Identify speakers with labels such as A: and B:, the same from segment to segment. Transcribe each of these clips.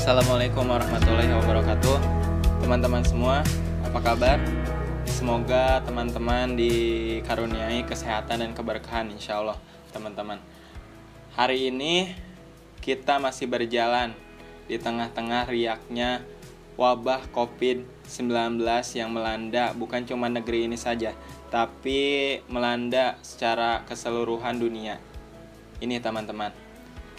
A: Assalamualaikum warahmatullahi wabarakatuh. Teman-teman semua, apa kabar? Semoga teman-teman dikaruniai kesehatan dan keberkahan insya Allah teman-teman. Hari ini kita masih berjalan di tengah-tengah riaknya wabah COVID-19 yang melanda bukan cuma negeri ini saja Tapi melanda secara keseluruhan dunia. Ini teman-teman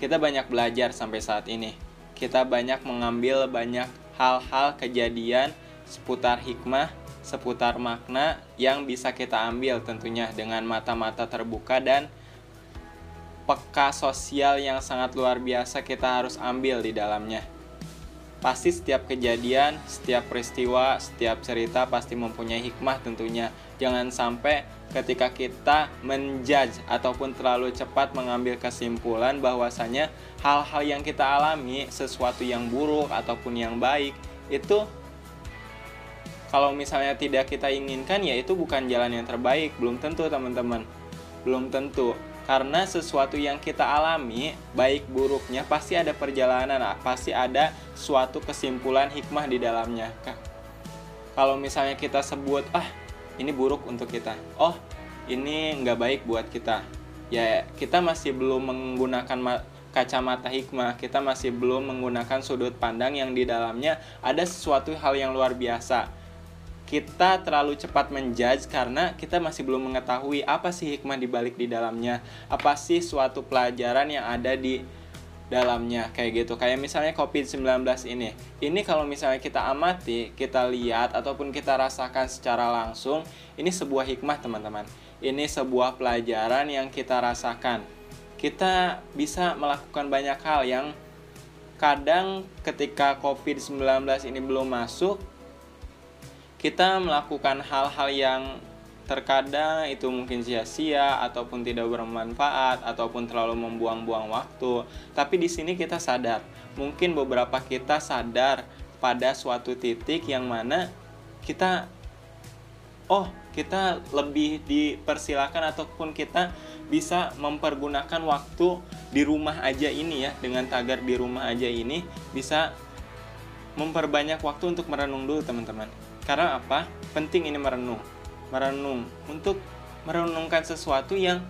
A: Kita banyak belajar sampai saat ini kita banyak mengambil banyak hal-hal kejadian seputar hikmah, seputar makna yang bisa kita ambil tentunya dengan mata-mata terbuka dan peka sosial yang sangat luar biasa kita harus ambil di dalamnya. Pasti setiap kejadian, setiap peristiwa, setiap cerita pasti mempunyai hikmah tentunya. Jangan sampai ketika kita menjudge ataupun terlalu cepat mengambil kesimpulan bahwasanya hal-hal yang kita alami sesuatu yang buruk ataupun yang baik itu kalau misalnya tidak kita inginkan ya itu bukan jalan yang terbaik. Belum tentu teman-teman. Belum tentu. Karena sesuatu yang kita alami baik buruknya pasti ada perjalanan pasti ada suatu kesimpulan hikmah di dalamnya kalau misalnya kita sebut ah ini buruk untuk kita. Oh ini nggak baik buat kita. Ya kita masih belum menggunakan kacamata hikmah. Kita masih belum menggunakan sudut pandang yang di dalamnya ada sesuatu hal yang luar biasa. Kita terlalu cepat menjudge karena kita masih belum mengetahui apa sih hikmah dibalik di dalamnya. Apa sih suatu pelajaran yang ada di dalamnya kayak gitu. Kayak misalnya COVID-19 ini. Ini kalau misalnya kita amati kita lihat ataupun kita rasakan secara langsung ini sebuah hikmah teman-teman. Ini sebuah pelajaran yang kita rasakan. Kita bisa melakukan banyak hal yang kadang ketika COVID-19 ini belum masuk kita melakukan hal-hal yang terkadang itu mungkin sia-sia ataupun tidak bermanfaat ataupun terlalu membuang-buang waktu. Tapi di sini kita sadar, mungkin beberapa kita sadar pada suatu titik yang mana kita oh, kita lebih dipersilakan ataupun kita bisa mempergunakan waktu di rumah aja ini ya dengan tagar di rumah aja ini bisa memperbanyak waktu untuk merenung dulu teman-teman. Karena apa? Penting ini merenung merenung untuk merenungkan sesuatu yang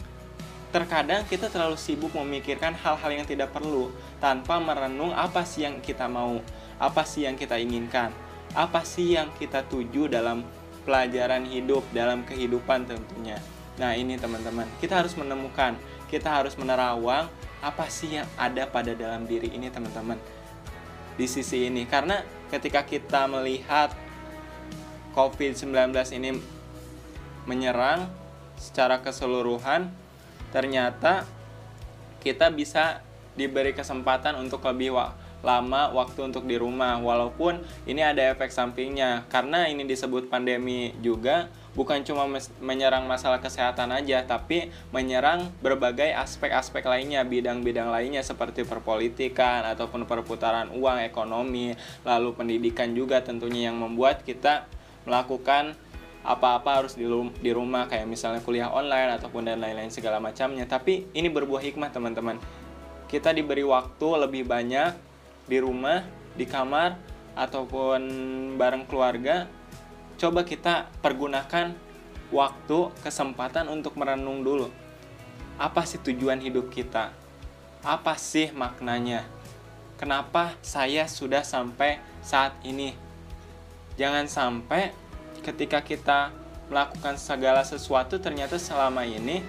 A: terkadang kita terlalu sibuk memikirkan hal-hal yang tidak perlu tanpa merenung apa sih yang kita mau, apa sih yang kita inginkan, apa sih yang kita tuju dalam pelajaran hidup, dalam kehidupan tentunya. Nah, ini teman-teman, kita harus menemukan, kita harus menerawang apa sih yang ada pada dalam diri ini teman-teman. Di sisi ini karena ketika kita melihat COVID-19 ini menyerang secara keseluruhan, ternyata kita bisa diberi kesempatan untuk lebih wa lama waktu untuk di rumah. Walaupun ini ada efek sampingnya karena ini disebut pandemi juga bukan cuma menyerang masalah kesehatan aja tapi menyerang berbagai aspek-aspek lainnya bidang-bidang lainnya seperti perpolitikan ataupun perputaran uang ekonomi lalu pendidikan juga tentunya yang membuat kita melakukan apa-apa harus di, di rumah kayak misalnya kuliah online ataupun dan lain-lain segala macamnya. Tapi ini berbuah hikmah teman-teman. Kita diberi waktu lebih banyak di rumah di kamar ataupun bareng keluarga. Coba kita pergunakan waktu kesempatan untuk merenung dulu. Apa sih tujuan hidup kita? Apa sih maknanya? Kenapa saya sudah sampai saat ini? Jangan sampai ketika kita melakukan segala sesuatu ternyata selama ini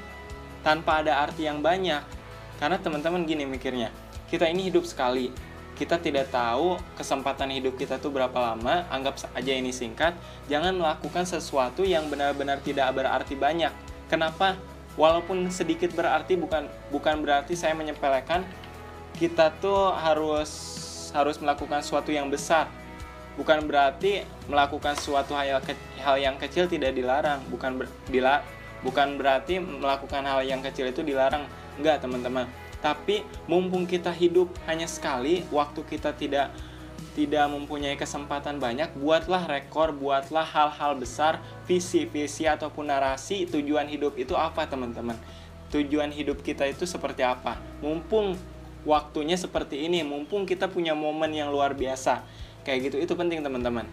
A: tanpa ada arti yang banyak. Karena teman-teman gini mikirnya, kita ini hidup sekali. Kita tidak tahu kesempatan hidup kita tuh berapa lama, anggap aja ini singkat. Jangan melakukan sesuatu yang benar-benar tidak berarti banyak. Kenapa? Walaupun sedikit berarti bukan bukan berarti saya menyepelekan kita tuh harus harus melakukan sesuatu yang besar bukan berarti melakukan suatu hal, hal yang kecil tidak dilarang. Bukan ber, dila, bukan berarti melakukan hal yang kecil itu dilarang. Enggak teman-teman. Tapi mumpung kita hidup hanya sekali waktu kita tidak tidak mempunyai kesempatan banyak buatlah rekor buatlah hal-hal besar visi visi ataupun narasi tujuan hidup itu apa teman-teman? Tujuan hidup kita itu seperti apa? Mumpung waktunya seperti ini mumpung kita punya momen yang luar biasa kayak gitu itu penting teman-teman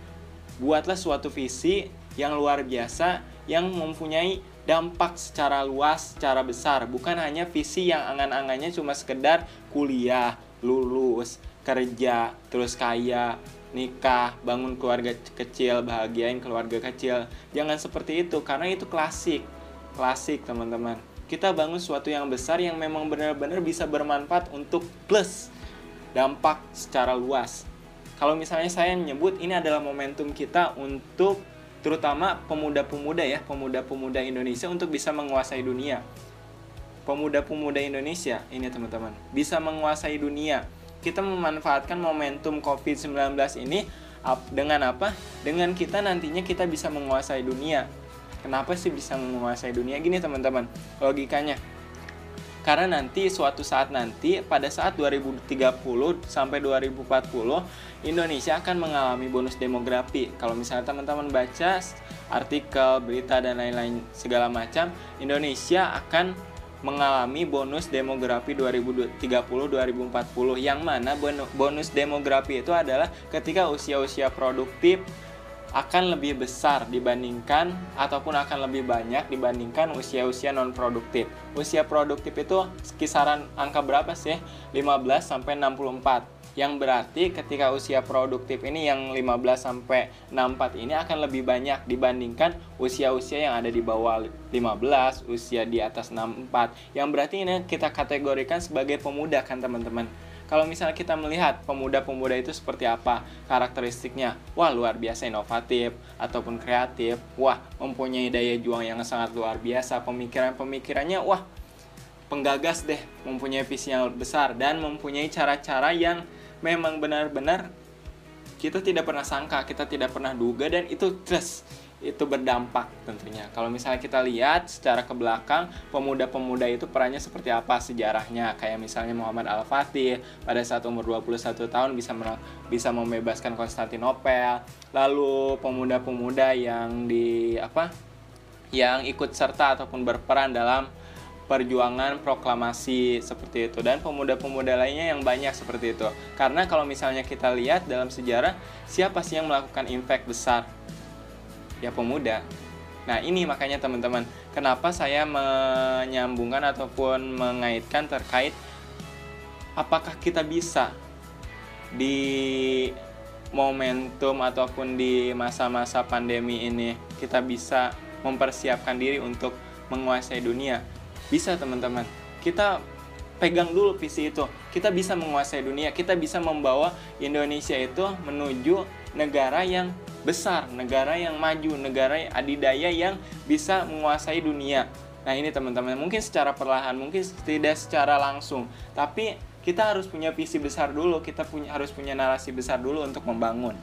A: buatlah suatu visi yang luar biasa yang mempunyai dampak secara luas, secara besar, bukan hanya visi yang angan-angannya cuma sekedar kuliah, lulus, kerja, terus kaya, nikah, bangun keluarga kecil, bahagiain keluarga kecil. Jangan seperti itu karena itu klasik. Klasik, teman-teman. Kita bangun sesuatu yang besar yang memang benar-benar bisa bermanfaat untuk plus dampak secara luas. Kalau misalnya saya menyebut ini adalah momentum kita untuk terutama pemuda-pemuda ya, pemuda-pemuda Indonesia untuk bisa menguasai dunia. Pemuda-pemuda Indonesia ini teman-teman, bisa menguasai dunia. Kita memanfaatkan momentum COVID-19 ini dengan apa? Dengan kita nantinya kita bisa menguasai dunia. Kenapa sih bisa menguasai dunia? Gini teman-teman, logikanya karena nanti suatu saat nanti pada saat 2030 sampai 2040 Indonesia akan mengalami bonus demografi. Kalau misalnya teman-teman baca artikel, berita dan lain-lain segala macam, Indonesia akan mengalami bonus demografi 2030-2040 yang mana bonus demografi itu adalah ketika usia-usia produktif akan lebih besar dibandingkan ataupun akan lebih banyak dibandingkan usia-usia non produktif. Usia produktif itu kisaran angka berapa sih? 15 sampai 64. Yang berarti ketika usia produktif ini yang 15 sampai 64 ini akan lebih banyak dibandingkan usia-usia yang ada di bawah 15, usia di atas 64. Yang berarti ini kita kategorikan sebagai pemuda kan teman-teman kalau misalnya kita melihat pemuda-pemuda itu seperti apa karakteristiknya, wah luar biasa inovatif ataupun kreatif, wah mempunyai daya juang yang sangat luar biasa, pemikiran-pemikirannya wah penggagas deh, mempunyai visi yang besar dan mempunyai cara-cara yang memang benar-benar kita tidak pernah sangka, kita tidak pernah duga dan itu just itu berdampak tentunya. Kalau misalnya kita lihat secara ke belakang, pemuda-pemuda itu perannya seperti apa sejarahnya. Kayak misalnya Muhammad Al-Fatih pada saat umur 21 tahun bisa bisa membebaskan Konstantinopel. Lalu pemuda-pemuda yang di apa? yang ikut serta ataupun berperan dalam perjuangan proklamasi seperti itu dan pemuda-pemuda lainnya yang banyak seperti itu. Karena kalau misalnya kita lihat dalam sejarah siapa sih yang melakukan impact besar ya pemuda. Nah ini makanya teman-teman, kenapa saya menyambungkan ataupun mengaitkan terkait apakah kita bisa di momentum ataupun di masa-masa pandemi ini kita bisa mempersiapkan diri untuk menguasai dunia. Bisa teman-teman. Kita pegang dulu visi itu. Kita bisa menguasai dunia, kita bisa membawa Indonesia itu menuju negara yang besar, negara yang maju, negara adidaya yang bisa menguasai dunia. Nah, ini teman-teman, mungkin secara perlahan, mungkin tidak secara langsung, tapi kita harus punya visi besar dulu, kita punya harus punya narasi besar dulu untuk membangun.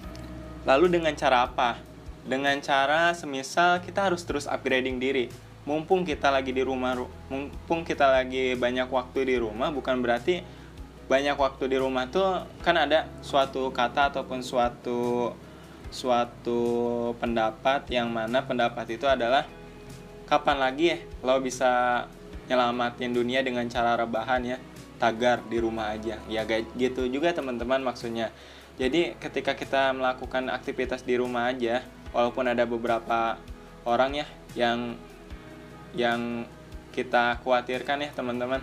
A: Lalu dengan cara apa? Dengan cara semisal kita harus terus upgrading diri. Mumpung kita lagi di rumah, mumpung kita lagi banyak waktu di rumah, bukan berarti banyak waktu di rumah tuh kan ada suatu kata ataupun suatu suatu pendapat yang mana pendapat itu adalah kapan lagi ya lo bisa nyelamatin dunia dengan cara rebahan ya? Tagar di rumah aja. Ya gitu juga teman-teman maksudnya. Jadi ketika kita melakukan aktivitas di rumah aja walaupun ada beberapa orang ya yang yang kita khawatirkan ya teman-teman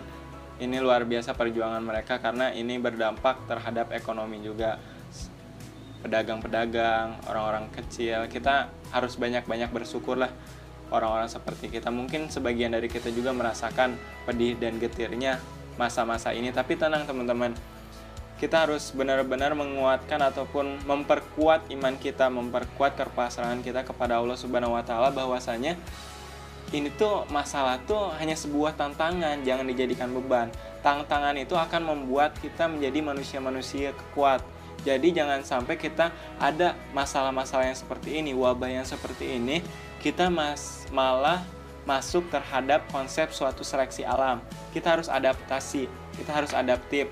A: ini luar biasa perjuangan mereka karena ini berdampak terhadap ekonomi juga pedagang-pedagang, orang-orang kecil. Kita harus banyak-banyak bersyukur lah orang-orang seperti kita. Mungkin sebagian dari kita juga merasakan pedih dan getirnya masa-masa ini. Tapi tenang teman-teman, kita harus benar-benar menguatkan ataupun memperkuat iman kita, memperkuat kepasrahan kita kepada Allah Subhanahu wa taala bahwasanya ini tuh masalah tuh hanya sebuah tantangan, jangan dijadikan beban. Tantangan itu akan membuat kita menjadi manusia-manusia kuat, jadi jangan sampai kita ada masalah-masalah yang seperti ini, wabah yang seperti ini, kita mas malah masuk terhadap konsep suatu seleksi alam. Kita harus adaptasi, kita harus adaptif.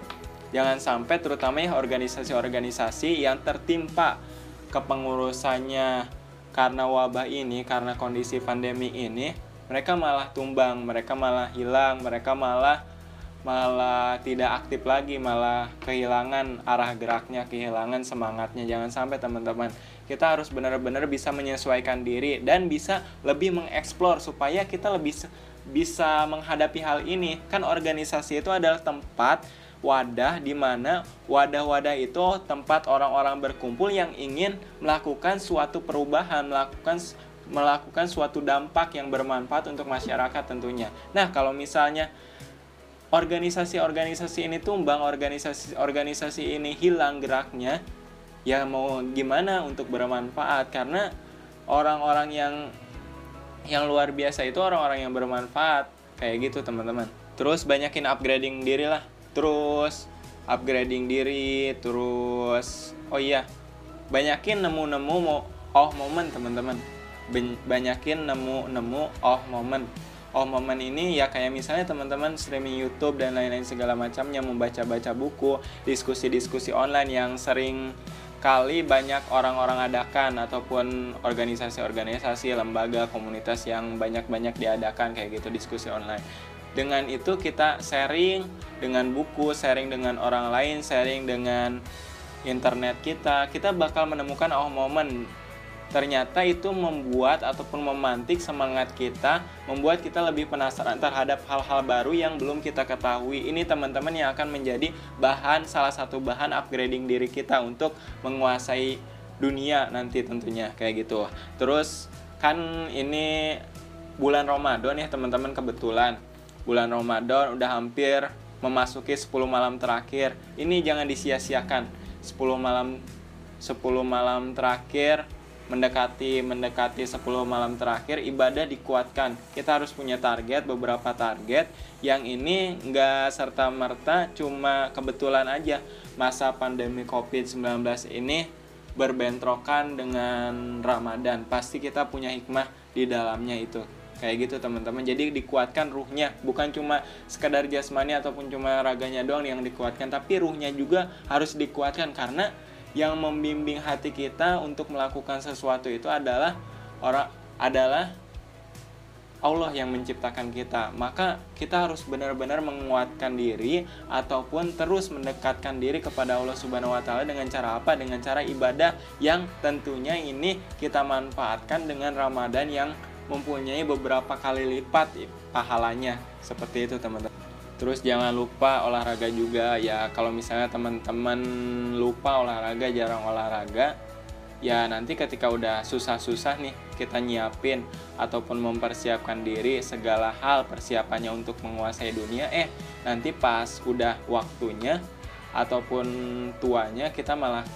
A: Jangan sampai terutama ya organisasi-organisasi yang tertimpa kepengurusannya karena wabah ini, karena kondisi pandemi ini, mereka malah tumbang, mereka malah hilang, mereka malah malah tidak aktif lagi malah kehilangan arah geraknya kehilangan semangatnya. Jangan sampai teman-teman. Kita harus benar-benar bisa menyesuaikan diri dan bisa lebih mengeksplor supaya kita lebih bisa menghadapi hal ini. Kan organisasi itu adalah tempat wadah di mana wadah-wadah itu tempat orang-orang berkumpul yang ingin melakukan suatu perubahan melakukan melakukan suatu dampak yang bermanfaat untuk masyarakat tentunya. Nah kalau misalnya organisasi-organisasi ini tumbang, organisasi-organisasi ini hilang geraknya, ya mau gimana untuk bermanfaat karena orang-orang yang yang luar biasa itu orang-orang yang bermanfaat kayak gitu teman-teman. Terus banyakin upgrading diri lah. Terus upgrading diri, terus oh iya, banyakin nemu-nemu mau oh momen teman-teman. Banyakin nemu-nemu oh momen oh momen ini ya kayak misalnya teman-teman streaming YouTube dan lain-lain segala macamnya membaca-baca buku, diskusi-diskusi online yang sering kali banyak orang-orang adakan ataupun organisasi-organisasi, lembaga, komunitas yang banyak-banyak diadakan kayak gitu diskusi online. Dengan itu kita sharing dengan buku, sharing dengan orang lain, sharing dengan internet kita, kita bakal menemukan oh momen ternyata itu membuat ataupun memantik semangat kita, membuat kita lebih penasaran terhadap hal-hal baru yang belum kita ketahui. Ini teman-teman yang akan menjadi bahan salah satu bahan upgrading diri kita untuk menguasai dunia nanti tentunya kayak gitu. Terus kan ini bulan Ramadan ya teman-teman kebetulan. Bulan Ramadan udah hampir memasuki 10 malam terakhir. Ini jangan disia-siakan. 10 malam 10 malam terakhir mendekati mendekati 10 malam terakhir ibadah dikuatkan. Kita harus punya target beberapa target. Yang ini nggak serta merta cuma kebetulan aja masa pandemi covid-19 ini berbentrokan dengan Ramadan. Pasti kita punya hikmah di dalamnya itu. Kayak gitu teman-teman. Jadi dikuatkan ruhnya. Bukan cuma sekadar jasmani ataupun cuma raganya doang yang dikuatkan tapi ruhnya juga harus dikuatkan. Karena yang membimbing hati kita untuk melakukan sesuatu itu adalah orang adalah Allah yang menciptakan kita. Maka kita harus benar-benar menguatkan diri ataupun terus mendekatkan diri kepada Allah Subhanahu wa taala dengan cara apa? Dengan cara ibadah yang tentunya ini kita manfaatkan dengan Ramadan yang mempunyai beberapa kali lipat pahalanya. Seperti itu, teman-teman. Terus jangan lupa olahraga juga ya. Kalau misalnya teman-teman lupa olahraga jarang olahraga ya nanti ketika udah susah-susah nih kita nyiapin ataupun mempersiapkan diri segala hal persiapannya untuk menguasai dunia eh nanti pas udah waktunya ataupun tuanya kita malah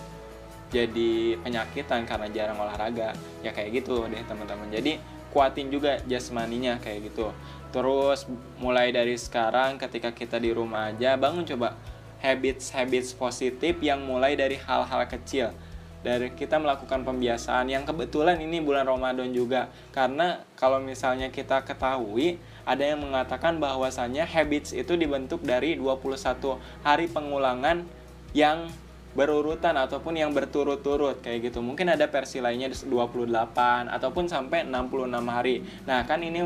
A: jadi penyakitan karena jarang olahraga. Ya kayak gitu deh teman-teman. Jadi kuatin juga jasmaninya kayak gitu. Terus mulai dari sekarang ketika kita di rumah aja bangun coba. Habits habits positif yang mulai dari hal-hal kecil. Dari kita melakukan pembiasaan yang kebetulan ini bulan Ramadan juga. Karena kalau misalnya kita ketahui ada yang mengatakan bahwasannya habits itu dibentuk dari 21 hari pengulangan yang berurutan ataupun yang berturut-turut kayak gitu. Mungkin ada versi lainnya 28 ataupun sampai 66 hari. Nah, kan ini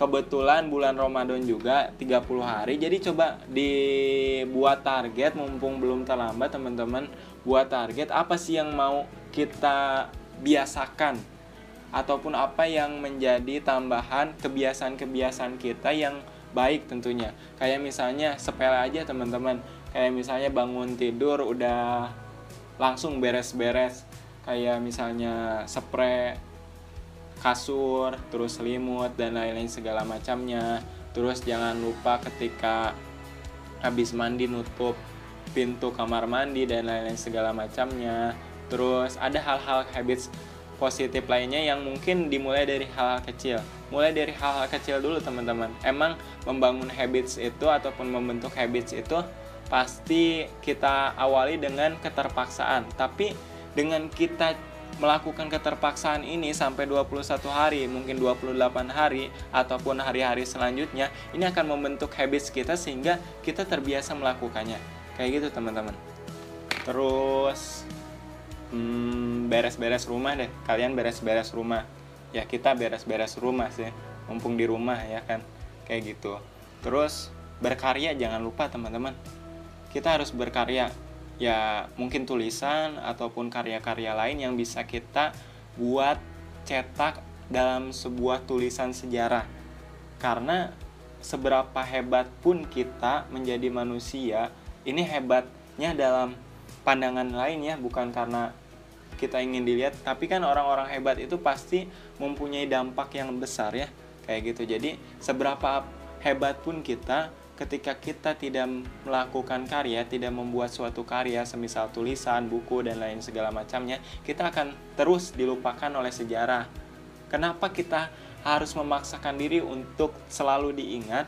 A: kebetulan bulan Ramadan juga 30 hari. Jadi coba dibuat target mumpung belum terlambat teman-teman. Buat target apa sih yang mau kita biasakan ataupun apa yang menjadi tambahan kebiasaan-kebiasaan kita yang baik tentunya. Kayak misalnya sepele aja teman-teman kayak misalnya bangun tidur udah langsung beres-beres. Kayak misalnya spray kasur terus selimut dan lain-lain segala macamnya. Terus jangan lupa ketika habis mandi nutup pintu kamar mandi dan lain-lain segala macamnya. Terus ada hal-hal habits positif lainnya yang mungkin dimulai dari hal-hal kecil. Mulai dari hal-hal kecil dulu teman-teman. Emang membangun habits itu ataupun membentuk habits itu pasti kita awali dengan keterpaksaan. Tapi dengan kita melakukan keterpaksaan ini sampai 21 hari, mungkin 28 hari ataupun hari-hari selanjutnya, ini akan membentuk habits kita sehingga kita terbiasa melakukannya. Kayak gitu, teman-teman. Terus hmm, beres-beres rumah deh. Kalian beres-beres rumah. Ya, kita beres-beres rumah sih. Mumpung di rumah ya kan. Kayak gitu. Terus berkarya jangan lupa teman-teman kita harus berkarya. Ya mungkin tulisan ataupun karya-karya lain yang bisa kita buat cetak dalam sebuah tulisan sejarah. Karena seberapa hebat pun kita menjadi manusia ini hebatnya dalam pandangan lain ya bukan karena kita ingin dilihat tapi kan orang-orang hebat itu pasti mempunyai dampak yang besar ya kayak gitu. Jadi seberapa hebat pun kita ketika kita tidak melakukan karya, tidak membuat suatu karya semisal tulisan, buku dan lain segala macamnya, kita akan terus dilupakan oleh sejarah. Kenapa kita harus memaksakan diri untuk selalu diingat?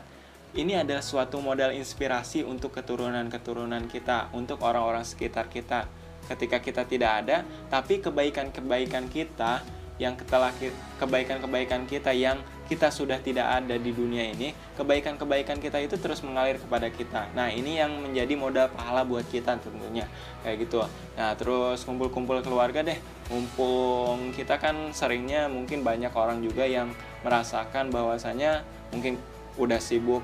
A: Ini adalah suatu modal inspirasi untuk keturunan-keturunan kita, untuk orang-orang sekitar kita. Ketika kita tidak ada, tapi kebaikan-kebaikan kita yang telah kebaikan-kebaikan kita yang kita sudah tidak ada di dunia ini, kebaikan-kebaikan kita itu terus mengalir kepada kita. Nah, ini yang menjadi modal pahala buat kita tentunya. Kayak gitu. Nah, terus kumpul-kumpul keluarga deh. Mumpung kita kan seringnya mungkin banyak orang juga yang merasakan bahwasanya mungkin udah sibuk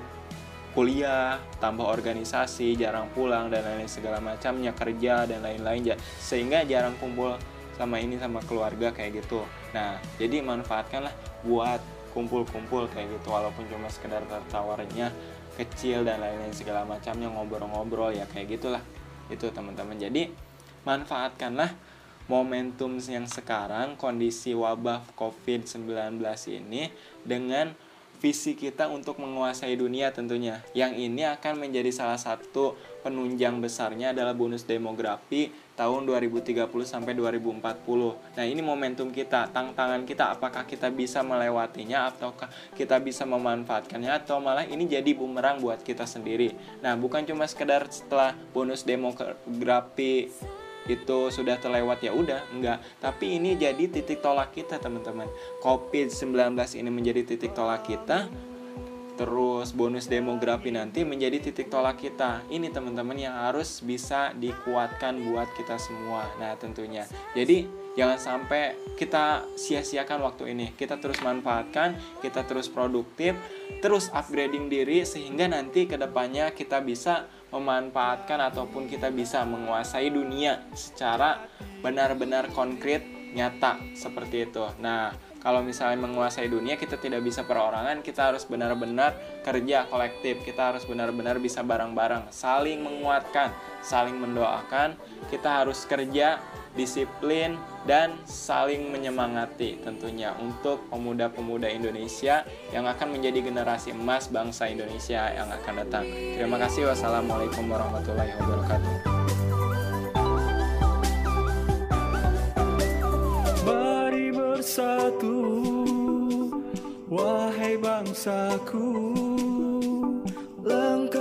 A: kuliah, tambah organisasi, jarang pulang dan lain-lain segala macamnya, kerja dan lain-lain sehingga jarang kumpul sama ini sama keluarga kayak gitu nah jadi manfaatkanlah buat kumpul-kumpul kayak gitu walaupun cuma sekedar tertawarnya kecil dan lain-lain segala macamnya ngobrol-ngobrol ya kayak gitulah itu teman-teman jadi manfaatkanlah momentum yang sekarang kondisi wabah COVID-19 ini dengan visi kita untuk menguasai dunia tentunya. Yang ini akan menjadi salah satu penunjang besarnya adalah bonus demografi tahun 2030 sampai 2040. Nah, ini momentum kita, tantangan kita apakah kita bisa melewatinya ataukah kita bisa memanfaatkannya atau malah ini jadi bumerang buat kita sendiri. Nah, bukan cuma sekedar setelah bonus demografi itu sudah terlewat ya udah enggak tapi ini jadi titik tolak kita teman-teman covid-19 ini menjadi titik tolak kita terus bonus demografi nanti menjadi titik tolak kita. Ini teman-teman yang harus bisa dikuatkan buat kita semua. Nah tentunya. Jadi jangan sampai kita sia-siakan waktu ini. Kita terus manfaatkan kita terus produktif terus upgrading diri sehingga nanti ke depannya kita bisa memanfaatkan ataupun kita bisa menguasai dunia secara benar-benar konkret nyata seperti itu. Nah, kalau misalnya menguasai dunia kita tidak bisa perorangan, kita harus benar-benar kerja kolektif, kita harus benar-benar bisa bareng-bareng, saling menguatkan, saling mendoakan, kita harus kerja disiplin, dan saling menyemangati tentunya untuk pemuda-pemuda Indonesia yang akan menjadi generasi emas bangsa Indonesia yang akan datang. Terima kasih. Wassalamualaikum warahmatullahi wabarakatuh.
B: bangsaku. Lengkap